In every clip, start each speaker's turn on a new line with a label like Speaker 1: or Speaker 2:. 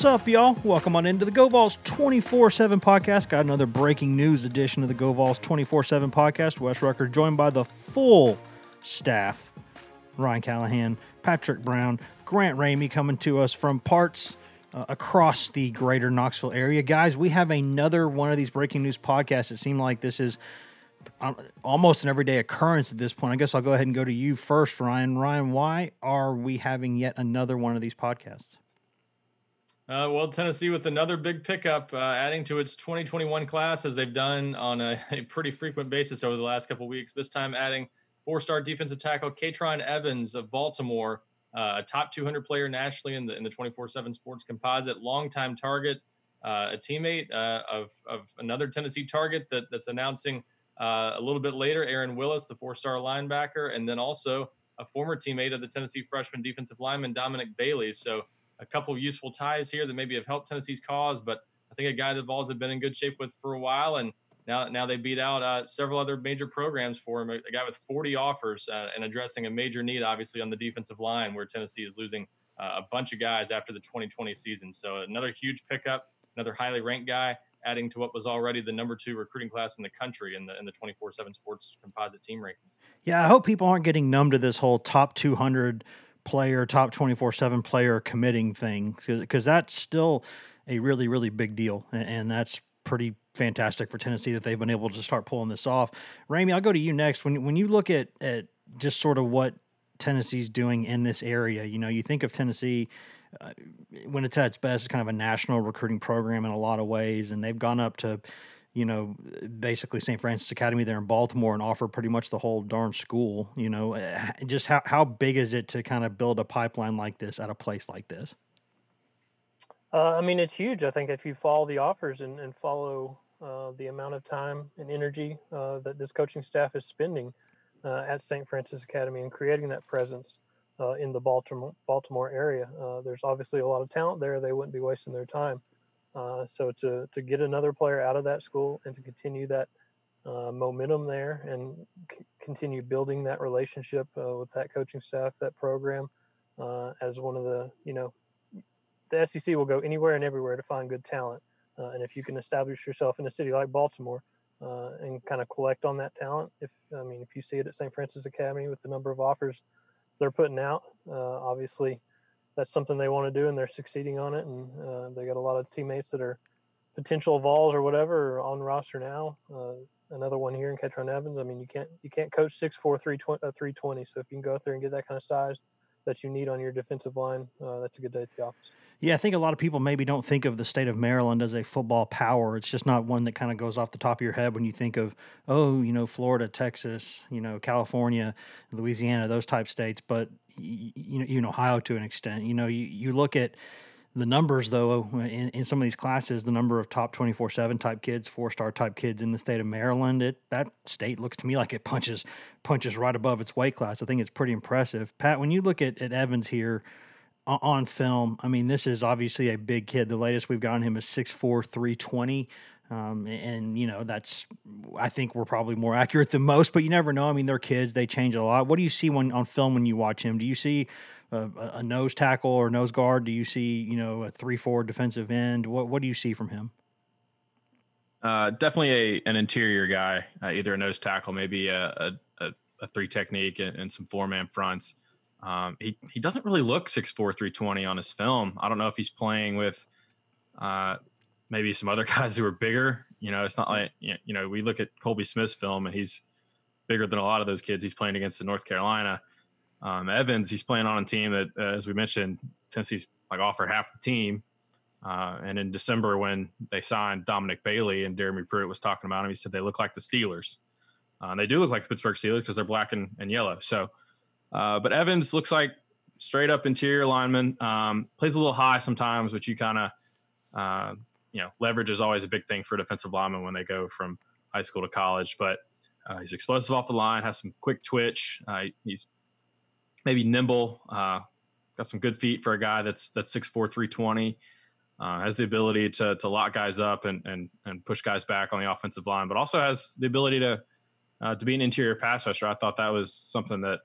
Speaker 1: What's up, y'all? Welcome on into the Go Vols 24 7 podcast. Got another breaking news edition of the Go Vols 24 7 podcast. Wes Rucker joined by the full staff Ryan Callahan, Patrick Brown, Grant Ramey coming to us from parts uh, across the greater Knoxville area. Guys, we have another one of these breaking news podcasts. It seemed like this is um, almost an everyday occurrence at this point. I guess I'll go ahead and go to you first, Ryan. Ryan, why are we having yet another one of these podcasts?
Speaker 2: Uh, well, Tennessee with another big pickup, uh, adding to its 2021 class as they've done on a, a pretty frequent basis over the last couple weeks. This time, adding four-star defensive tackle Katron Evans of Baltimore, uh, a top 200 player nationally in the in the 24/7 Sports Composite, longtime target, uh, a teammate uh, of of another Tennessee target that, that's announcing uh, a little bit later, Aaron Willis, the four-star linebacker, and then also a former teammate of the Tennessee freshman defensive lineman Dominic Bailey. So a couple of useful ties here that maybe have helped Tennessee's cause, but I think a guy the Vols have been in good shape with for a while, and now now they beat out uh, several other major programs for him. A, guy with 40 offers uh, and addressing a major need, obviously on the defensive line, where Tennessee is losing uh, a bunch of guys after the 2020 season. So another huge pickup, another highly ranked guy, adding to what was already the number two recruiting class in the country in the in the 24/7 Sports Composite team rankings.
Speaker 1: Yeah, I hope people aren't getting numb to this whole top 200 player, top 24 7 player committing thing, because that's still a really, really big deal. And, and, that's pretty fantastic for Tennessee that they've been able to start pulling this off. Ramey, I'll go to you next. When, when you look at, at just sort of what Tennessee's doing in this area, you know, you think of Tennessee. Uh, when it's at its best, it's kind of a national recruiting program in a lot of ways, and they've gone up to you know, basically St. Frances Academy there in Baltimore and offer pretty much the whole darn school. You know, eh, just how, how big is it to kind of build a pipeline like this at a place like this?
Speaker 3: Uh, I mean, it's huge. I think if you follow the offers and, and follow uh, the amount of time and energy uh, that this coaching staff is spending uh, at St. Frances Academy and creating that presence uh, in the Baltimore Baltimore area, uh, there's obviously a lot of talent there. They wouldn't be wasting their time. Uh, so to to get another player out of that school and to continue that uh, momentum there and c- continue building that relationship uh, with that coaching staff, that program, uh, as one of the you know, the SEC will go anywhere and everywhere to find good talent, uh, and if you can establish yourself in a city like Baltimore. and kind of collect on that talent. If I mean, if you see it at St. Frances Academy with the number of offers they're putting out, obviously that's something they want to do and they're succeeding on it. And uh, they got a lot of teammates that are potential Vols or whatever on roster now. Uh, another one here in Katron Evans. I mean, you can't you can't coach 6'4", 320, uh, 320. So if you can go out there and get that kind of size that you need on your defensive line, uh, that's a good day at the office.
Speaker 1: Yeah, I think a lot of people maybe don't think of the state of Maryland as a football power. It's just not one that kind of goes off the top of your head when you think of, oh, you know, Florida, Texas, you know, California, Louisiana, those type states. But you know, even Ohio to an extent. You know, you, you look at the numbers though in, in some of these classes, the number of top twenty four seven type kids, four star type kids in the state of Maryland, it that state looks to me like it punches punches right above its weight class. I think it's pretty impressive. Pat, when you look at, at Evans here on film, I mean, this is obviously a big kid. The latest we've got on him is 6'4", 320. Um, and you know that's I think we're probably more accurate than most, but you never know. I mean, they're kids; they change a lot. What do you see when on film when you watch him? Do you see a, a nose tackle or nose guard? Do you see you know a three four defensive end? What what do you see from him?
Speaker 4: Uh, definitely a an interior guy, uh, either a nose tackle, maybe a a, a three technique, and, and some four man fronts. Um, he he doesn't really look 6'4", 320 on his film. I don't know if he's playing with uh, maybe some other guys who are bigger. You know, it's not like you know we look at Colby Smith's film and he's bigger than a lot of those kids he's playing against in North Carolina. Um, Evans, he's playing on a team that, uh, as we mentioned, Tennessee's like offered half the team. Uh, and in December, when they signed Dominic Bailey and Jeremy Pruitt was talking about him, he said they look like the Steelers. Uh, they do look like the Pittsburgh Steelers because they're black and, and yellow. So, uh, but Evans looks like straight up interior lineman. Um, plays a little high sometimes, which you kind of uh, you know, leverage is always a big thing for defensive linemen when they go from high school to college. But uh, he's explosive off the line, has some quick twitch. Uh, he's maybe nimble, uh, got some good feet for a guy that's that's 6'4", 320. Uh, has the ability to to lock guys up and and and push guys back on the offensive line, but also has the ability to uh, to be an interior pass rusher. I thought that was something that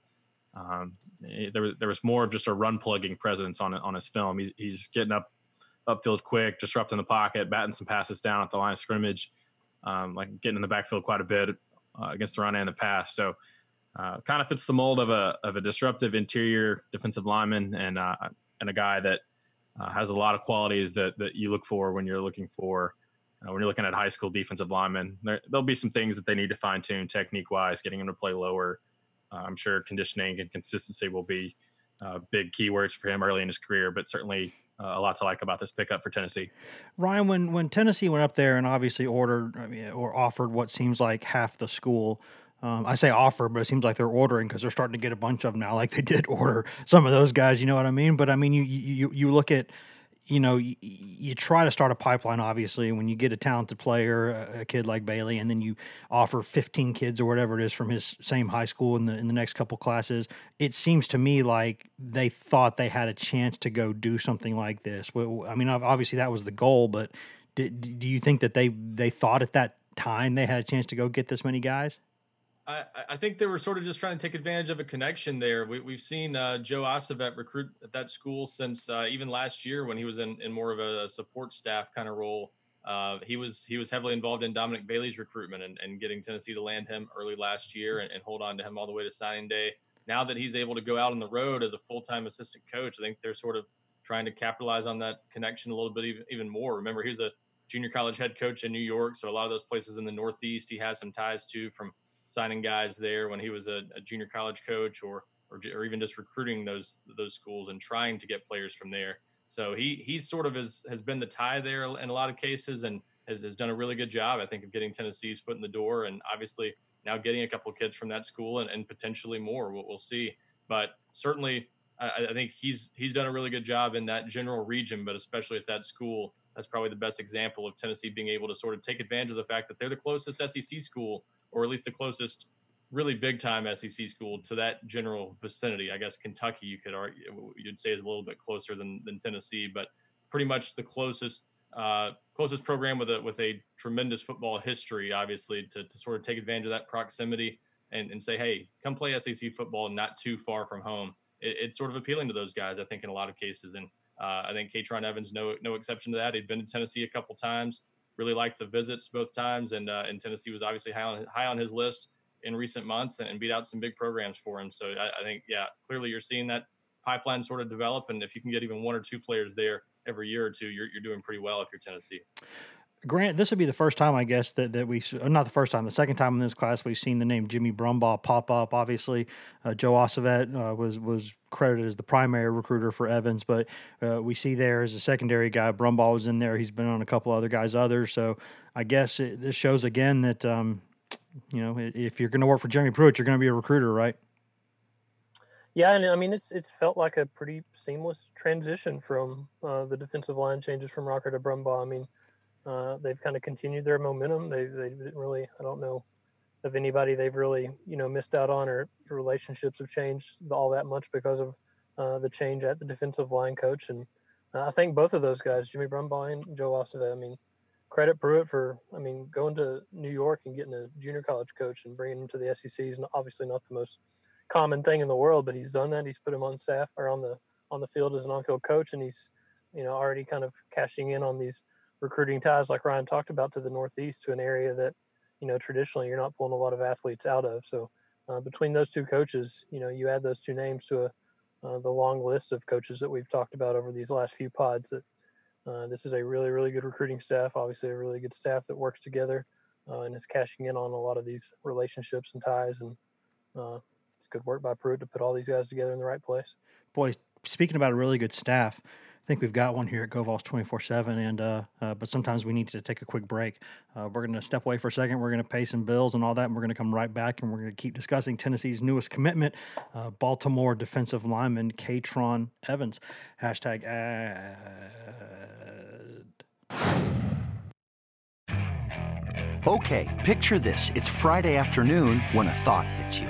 Speaker 4: um, there was there was more of just a run plugging presence on on his film. He's he's getting up upfield quick, disrupting the pocket, batting some passes down at the line of scrimmage, um, like getting in the backfield quite a bit uh, against the run and the pass. So uh, kind of fits the mold of a of a disruptive interior defensive lineman and uh, and a guy that uh, has a lot of qualities that that you look for when you're looking for uh, when you're looking at high school defensive linemen. There, will be some things that they need to fine tune technique wise, getting him to play lower. Uh, I'm sure conditioning and consistency will be big keywords for him early in his career, but certainly uh, a lot to like about this pickup for Tennessee.
Speaker 1: Ryan, when when Tennessee went up there and obviously ordered I mean, or offered what seems like half the school. Um, I say offer, but it seems like they're ordering because they're starting to get a bunch of them now. Like they did order some of those guys, you know what I mean? But I mean, you you you look at you know, you, you, try to start a pipeline, obviously, when you get a talented player, a, a, kid like Bailey, and then you offer 15 kids or whatever it is from his same high school in the in the next couple classes. It seems to me like they thought they had a chance to go do something like this. I mean, obviously that was the goal, but did, do you think that they they thought at that time they had a chance to go get this many guys?
Speaker 2: I, I think they were sort of just trying to take advantage of a connection there. We, have seen uh, Joe Osovet recruit at that school since uh, even last year when he was in, in more of a support staff kind of role. Uh, he was he was heavily involved in Dominic Bailey's recruitment and, and getting Tennessee to land him early last year and, and, hold on to him all the way to signing day. Now that he's able to go out on the road as a full time assistant coach, I think they're sort of trying to capitalize on that connection a little bit even, even more. Remember, he's a junior college head coach in New York, so a lot of those places in the Northeast he has some ties to from signing guys there when he was a, a junior college coach or, or, or even just recruiting those those schools and trying to get players from there. So he he's sort of has has been the tie there in a lot of cases and has, has done a really good job, I think, of getting Tennessee's foot in the door and obviously now getting a couple kids from that school and, and potentially more. We'll, we'll see. But certainly, I, I think he's he's done a really good job in that general region, but especially at that school. That's probably the best example of Tennessee being able to sort of take advantage of the fact that they're the closest SEC school or at least the closest really big time SEC school to that general vicinity. I guess Kentucky, you could argue, you'd say is a little bit closer than, than Tennessee, but pretty much the closest uh, closest program with a with a tremendous football history, obviously, to, to sort of take advantage of that proximity and, and say, hey, come play SEC football not too far from home. It, it's sort of appealing to those guys, I think, in a lot of cases. And uh, I think Katron Evans no no exception to that. He'd been to Tennessee a couple times really liked the visits both times, and uh, and Tennessee was obviously high on high on his list in recent months and, and beat out some big programs for him. So I, I, think yeah, clearly you're seeing that pipeline sort of develop, and if you can get even one or two players there every year or two, you're you're doing pretty well if you're Tennessee.
Speaker 1: Grant, this would be the first time, I guess, that, that we, not the first time, the second time in this class we've seen the name Jimmy Brumbaugh pop up. Obviously, uh, Joe Osovet uh, was was credited as the primary recruiter for Evans, but uh, we see there as a secondary guy. Brumbaugh was in there. He's been on a couple other guys' others. So I guess it, this shows again that, um, you know, if you're going to work for Jeremy Pruitt, you're going to be a recruiter, right?
Speaker 3: Yeah, and I mean it's it's felt like a pretty seamless transition from uh, the defensive line changes from Rocker to Brumbaugh. I mean, uh, they've kind of continued their momentum. They they didn't really. I don't know of anybody they've really you know missed out on or relationships have changed all that much because of uh, the change at the defensive line coach. And uh, I think both of those guys, Jimmy Brumbaugh and Joe Osovet, I mean, credit Pruitt for I mean going to New York and getting a junior college coach and bringing him to the SEC is obviously not the most common thing in the world, but he's done that. He's put him on staff or on the on the field as an on-field coach, and he's you know already kind of cashing in on these recruiting ties, like Ryan talked about, to the Northeast, to an area that you know traditionally you're not pulling a lot of athletes out of. So uh, between those two coaches, you know, you add those two names to a, uh, the long list of coaches that we've talked about over these last few pods. That uh, this is a really, really good recruiting staff. Obviously, a really good staff that works together uh, and is cashing in on a lot of these relationships and ties. And uh, it's good work by Pruitt to put all these guys together in the right place.
Speaker 1: Boy, speaking about a really good staff, think we've got one here at GoVols 24 7. And, uh, uh, but sometimes we need to take a quick break. Uh, we're going to step away for a second. We're going to pay some bills and all that. And we're going to come right back and we're going to keep discussing Tennessee's newest commitment, uh, Baltimore defensive lineman Katron Evans. Hashtag ad.
Speaker 5: Okay, picture this. It's Friday afternoon when a thought hits you.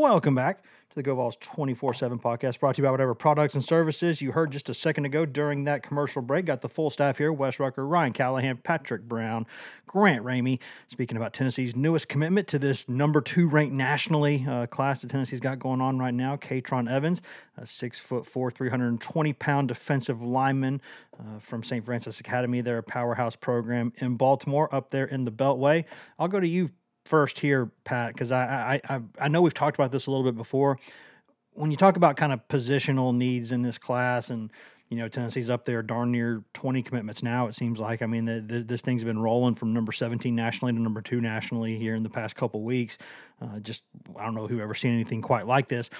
Speaker 1: Welcome back to the GoVols 24 7 podcast brought to you by whatever products and services you heard just a second ago during that commercial break. Got the full staff here Wes Rucker, Ryan Callahan, Patrick Brown, Grant Ramey. Speaking about Tennessee's newest commitment to this number two ranked nationally uh, class that Tennessee's got going on right now, Katron Evans, a six foot four, 320 pound defensive lineman uh, from St. Frances Academy. They're a powerhouse program in Baltimore up there in the Beltway. I'll go to you first here, Pat, because I, I I I know we've talked about this a little bit before. When you talk about kind of positional needs in this class, and you know Tennessee's up there darn near twenty commitments now. It seems like I mean the, the, this thing's been rolling from number seventeen nationally to number two nationally here in the past couple weeks. Uh, just I don't know who ever seen anything quite like this.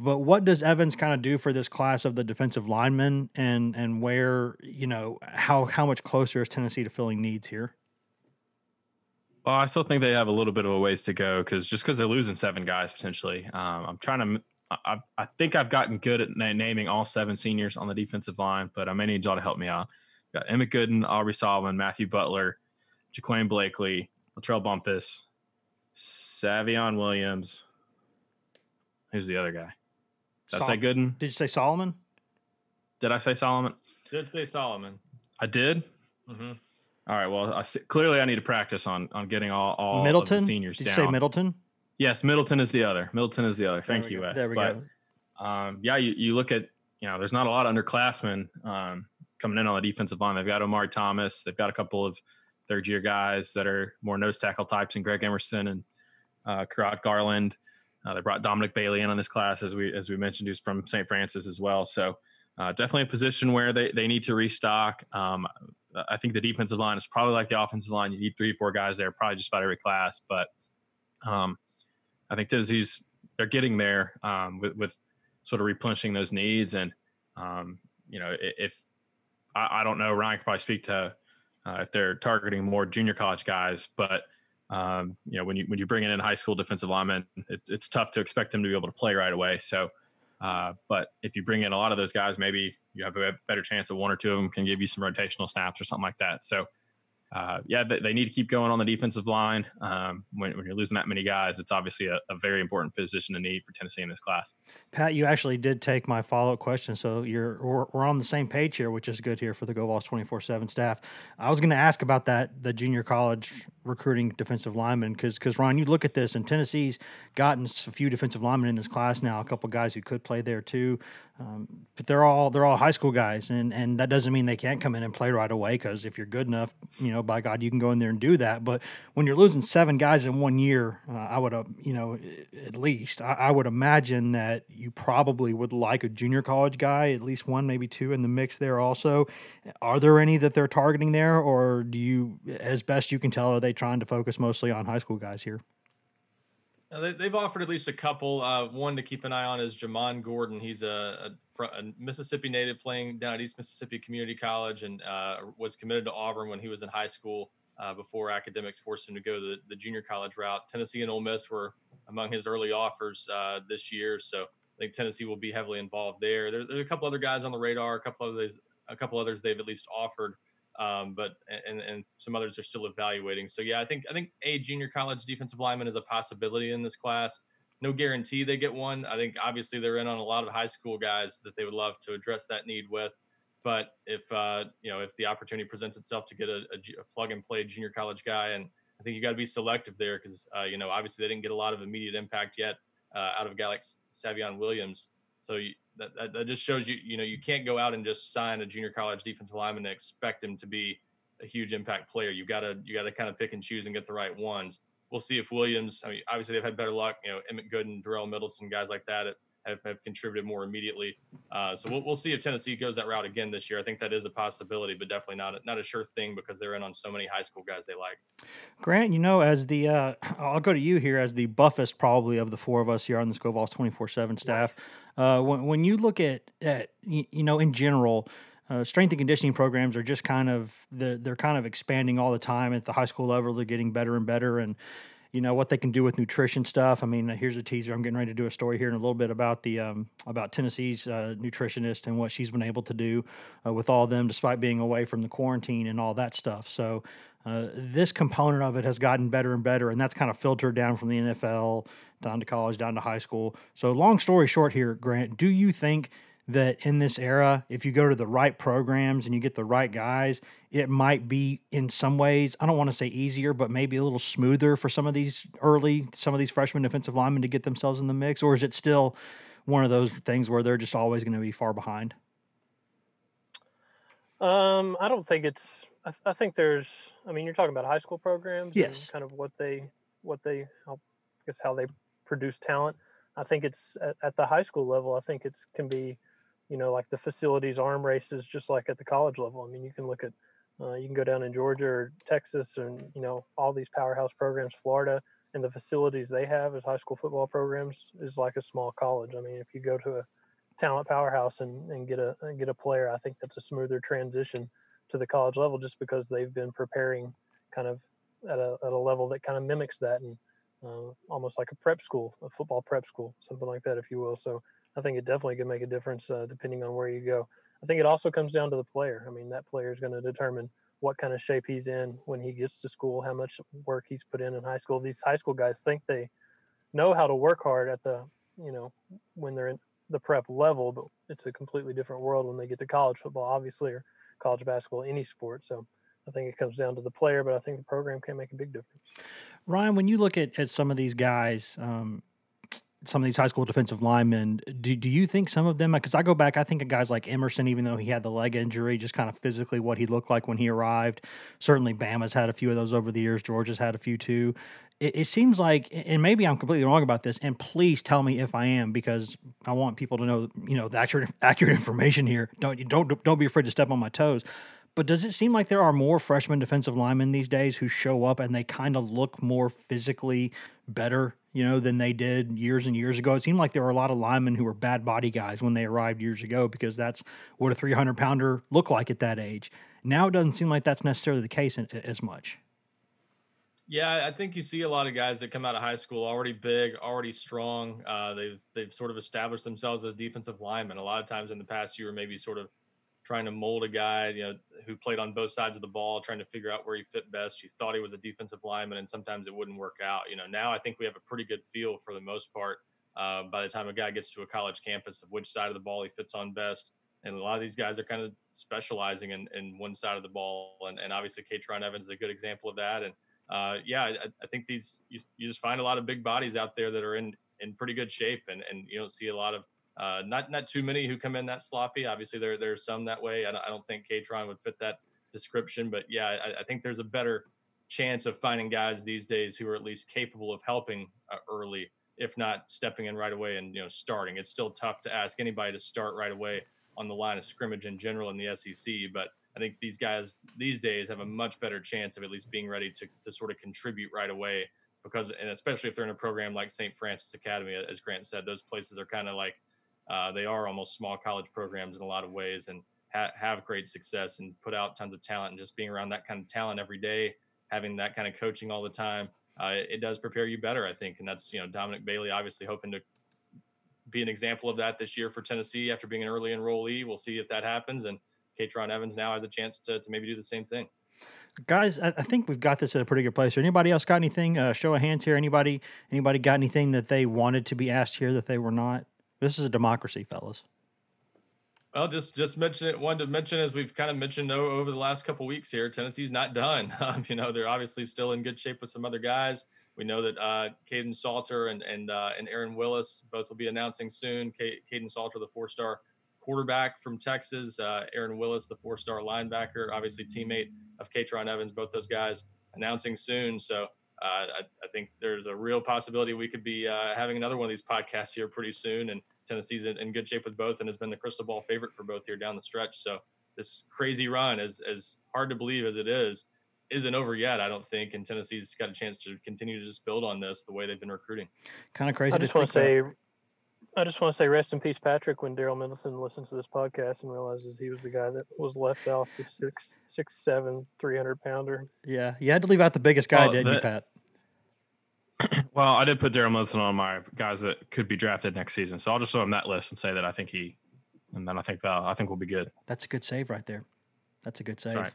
Speaker 1: But what does Evans kind of do for this class of the defensive linemen, and and where you know how how much closer is Tennessee to filling needs here?
Speaker 4: Well, I still think they have a little bit of a ways to go because just because they're losing seven guys potentially. Um, I'm trying to. I, I, think I've gotten good at naming all seven seniors on the defensive line, but I may need y'all to help me out. Got Emmett Gooden, Aubrey Solomon, Matthew Butler, Jaquane Blakely, Latrell Bumphus, Savion Williams. Who's the other guy? Did Sol- I say Gooden?
Speaker 1: Did you say Solomon?
Speaker 4: Did I say Solomon?
Speaker 2: Did say Solomon.
Speaker 4: I did. Mm-hmm. All right. Well, I clearly I need to practice on on getting all all
Speaker 1: Middleton
Speaker 4: seniors
Speaker 1: Did
Speaker 4: down.
Speaker 1: you say Middleton?
Speaker 4: Yes, Middleton is the other. Middleton is the other. Thank you. Wes.
Speaker 1: There we
Speaker 4: but, go. Um, yeah, you, you look at you know, there's not a lot of underclassmen um, coming in on the defensive line. They've got Omari Thomas. They've got a couple of third year guys that are more nose tackle types, and Greg Emerson and uh, Kurott Garland. Uh, they brought Dominic Bailey in on this class, as we as we mentioned, who's from St. Frances as well. So uh, definitely a position where they, they need to restock. Um, I think the defensive line is probably like the offensive line. You need three, four guys there, probably just about every class. But um, I think Tennessee's they're getting there um, with, with, sort of replenishing those needs. And um, you know, if I, I, don't know, Ryan could probably speak to uh, if they're targeting more junior college guys, but um, you know, when you when you bring in high school defensive linemen, it's it's tough to expect them to be able to play right away. So uh, but if you bring in a lot of those guys, maybe you have a better chance that one or two of them can give you some rotational snaps or something like that. So, uh, yeah, they, they, need to keep going on the defensive line. Um, when, when, you're losing that many guys, it's obviously a, a, very important position to need for Tennessee in this class.
Speaker 1: Pat, you actually did take my follow up question, so you're we're, we're, on the same page here, which is good here for the GoVols 24 seven staff. I was going to ask about that the junior college recruiting defensive linemen because because Ron, you look at this and Tennessee's gotten a few defensive linemen in this class now, a couple guys who could play there too. Um, but they're all they're all high school guys, and and that doesn't mean they can't come in and play right away. Because if you're good enough, you know, by God, you can go in there and do that. But when you're losing seven guys in one year, uh, I would, uh, you know, at least I, I, would imagine that you probably would like a junior college guy, at least one, maybe two in the mix there. Also, are there any that they're targeting there, or do you, as best you can tell, are they trying to focus mostly on high school guys here?
Speaker 2: they, have offered at least a couple. Uh, one to keep an eye on is Jamon Gordon. He's a, a, a, Mississippi native playing down at East Mississippi Community College and uh, was committed to Auburn when he was in high school uh, before academics forced him to go the, the junior college route. Tennessee and Ole Miss were among his early offers uh, this year, so I think Tennessee will be heavily involved there. there. There's a couple other guys on the radar, a couple others, a couple others they've at least offered um, but and and some others are still evaluating. So yeah, I think I think a junior college defensive lineman is a possibility in this class. No guarantee they get one. I think obviously they're in on a lot of high school guys that they would love to address that need with. But if uh, you know if the opportunity presents itself to get a, a, a plug and play junior college guy, and I think you got to be selective there because uh, you know obviously they didn't get a lot of immediate impact yet uh, out of a guy like Savion Williams. So you, that, that, that just shows you, you know, you can't go out and just sign a junior college defensive lineman and expect him to be a huge impact player. You got to, you got to kind of pick and choose and get the right ones. We'll see if Williams, I mean, obviously they've had better luck, you know, Emmett Gooden, Darrell Middleton, guys like that have have, contributed more immediately. Uh, so we'll, we'll see if Tennessee goes that route again this year. I think that is a possibility, but definitely not a, not a sure thing because they're in on so many high school guys they like.
Speaker 1: Grant, you know, as the uh, I'll go to you here as the buffest probably of the four of us here on the Vols twenty four seven staff. Uh, when when you look at at you know in general. Uh, strength and conditioning programs are just kind of the, they're kind of expanding all the time at the high school level. They're getting better and better, and you know what they can do with nutrition stuff. I mean, here's a teaser. I'm getting ready to do a story here in a little bit about the um, about Tennessee's uh, nutritionist and what she's been able to do uh, with all of them, despite being away from the quarantine and all that stuff. So uh, this component of it has gotten better and better, and that's kind of filtered down from the NFL down to college, down to high school. So long story short, here, Grant, do you think? That in this era, if you go to the right programs and you get the right guys, it might be in some ways, I don't want to say easier, but maybe a little smoother for some of these early, some of these freshman defensive linemen to get themselves in the mix? Or is it still one of those things where they're just always going to be far behind?
Speaker 3: Um, I don't think it's, I, th- I think there's, I mean, you're talking about high school programs
Speaker 1: yes.
Speaker 3: and kind of what they, what they help, I guess how they produce talent. I think it's at, at the high school level, I think it's can be, you know, like the facilities arm races, just like at the college level. I mean, you can look at, uh, you can go down in Georgia or Texas and, you know, all these powerhouse programs, Florida, and the facilities they have as high school football programs is like a small college. I mean, if you go to a talent powerhouse and, and get a and get a player, I think that's a smoother transition to the college level just because they've been preparing kind of at a, at a level that kind of mimics that and uh, almost like a prep school, a football prep school, something like that, if you will. So I think it definitely can make a difference uh, depending on where you go. I think it also comes down to the player. I mean, that player is going to determine what kind of shape he's in when he gets to school, how much work he's put in in high school. These high school guys think they know how to work hard at the, you know, when they're in the prep level, but it's a completely different world when they get to college football, obviously, or college basketball, any sport. So I think it comes down to the player, but I think the program can make a big difference.
Speaker 1: Ryan, when you look at, at some of these guys, um, some of these high school defensive linemen, do, do you think some of them, because I go back, I think of guys like Emerson, even though he had the leg injury, just kind of physically what he looked like when he arrived. Certainly, Bama's had a few of those over the years. Georgia's had a few too. It, it seems like, and maybe I'm completely wrong about this, and please tell me if I am, because I want people to know, you know, the accurate, accurate information here. Don't, don't, don't be afraid to step on my toes. But does it seem like there are more freshman defensive linemen these days who show up and they kind of look more physically better, you know, than they did years and years ago? It seemed like there were a lot of linemen who were bad body guys when they arrived years ago because that's what a 300 pounder looked like at that age. Now it doesn't seem like that's necessarily the case as much.
Speaker 2: Yeah, I think you see a lot of guys that come out of high school already big, already strong. Uh, they've they've sort of established themselves as defensive linemen. A lot of times in the past, you were maybe sort of trying to mold a guy, you know, who played on both sides of the ball, trying to figure out where he fit best. You thought he was a defensive lineman, and sometimes it wouldn't work out. You know, now I think we have a pretty good feel for the most part. Uh, by the time a guy gets to a college campus, of which side of the ball he fits on best, and a lot of these guys are kind of specializing in, in one side of the ball, and, and obviously Katron Evans is a good example of that. And uh, yeah, I, I, think these you, you just find a lot of big bodies out there that are in in pretty good shape, and and you don't see a lot of uh, not not too many who come in that sloppy. Obviously, there there's some that way. I don't, I don't think Katron would fit that description, but yeah, I, I, think there's a better chance of finding guys these days who are at least capable of helping uh, early, if not stepping in right away and you know starting. It's still tough to ask anybody to start right away on the line of scrimmage in general in the SEC, but I think these guys these days have a much better chance of at least being ready to to sort of contribute right away because and especially if they're in a program like St. Frances Academy, as Grant said, those places are kind of like uh, they are almost small college programs in a lot of ways and ha- have great success and put out tons of talent. And just being around that kind of talent every day, having that kind of coaching all the time, uh, it, does prepare you better, I think. And that's, you know, Dominic Bailey obviously hoping to be an example of that this year for Tennessee after being an early enrollee. We'll see if that happens. And Katron Evans now has a chance to, to maybe do the same thing.
Speaker 1: Guys, I, I think we've got this at a pretty good place. Anybody else got anything? Uh, show of hands here. Anybody? Anybody got anything that they wanted to be asked here that they were not? This is a democracy, fellas.
Speaker 2: Well, just just mention it. One to mention, as we've kind of mentioned over the last couple weeks here, Tennessee's not done. Um, you know, they're obviously still in good shape with some other guys. We know that uh, Kaidon Salter and and uh, and Aaron Willis both will be announcing soon. Kaidon Salter, the four-star quarterback from Texas, uh, Aaron Willis, the four-star linebacker, obviously teammate of Katron Evans. Both those guys announcing soon. So I, I, think there's a real possibility we could be uh, having another one of these podcasts here pretty soon and Tennessee's in, in, good shape with both and has been the crystal ball favorite for both here down the stretch. So this crazy run, as as hard to believe as it is, isn't over yet. I don't think, and Tennessee's got a chance to continue to just build on this the way they've been recruiting.
Speaker 1: Kind of crazy.
Speaker 3: I just want to say. I just want to say rest in peace, Patrick, when Daryl Mendelson listens to this podcast and realizes he was the guy that was left off the six, six, seven, 300 pounder.
Speaker 1: Yeah. You had to leave out the biggest guy, didn't you, Pat?
Speaker 4: well, I did put Daryl Mendelson on my guys that could be drafted next season. So I'll just throw him that list and say that I think he, and then I think that I think we'll be good.
Speaker 1: That's a good save right there. That's a good save.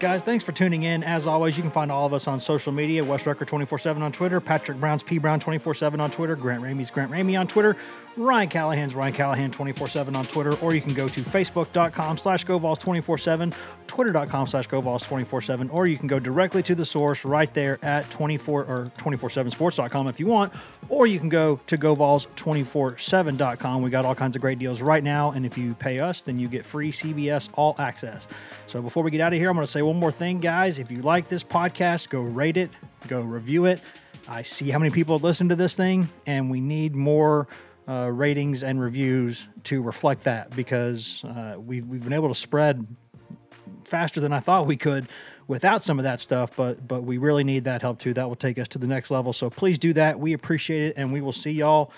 Speaker 1: Guys, thanks for tuning in. As always, you can find all of us on social media Wes Rucker 24 7 on Twitter, Patrick Brown's P Brown 24 7 on Twitter, Grant Ramey's Grant Ramey on Twitter, Ryan Callahan's Ryan Callahan 24 7 on Twitter, or you can go to facebook.com slash GoVols 24 7, twitter.com slash GoVols 24 7, or you can go directly to the source right there at 24 or 24 7 sports.com if you want, or you can go to GoVols247.com. We got all kinds of great deals right now, and if you pay us, then you get free CBS All Access. So before we get out of here, I'm going to say one more thing, guys. If you like this podcast, go rate it, go review it. I see how many people have listened to this thing, and we need more uh, ratings and reviews to reflect that because uh, we've, we've been able to spread faster than I thought we could without some of that stuff, but but we really need that help too. That will take us to the next level. So please do that. We appreciate it, and we will see y'all.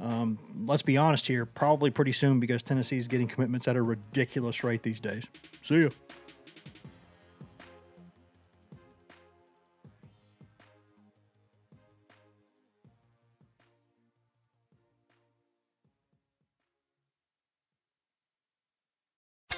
Speaker 1: Um, let's be honest here, probably pretty soon because Tennessee is getting commitments at a ridiculous rate these days. See you.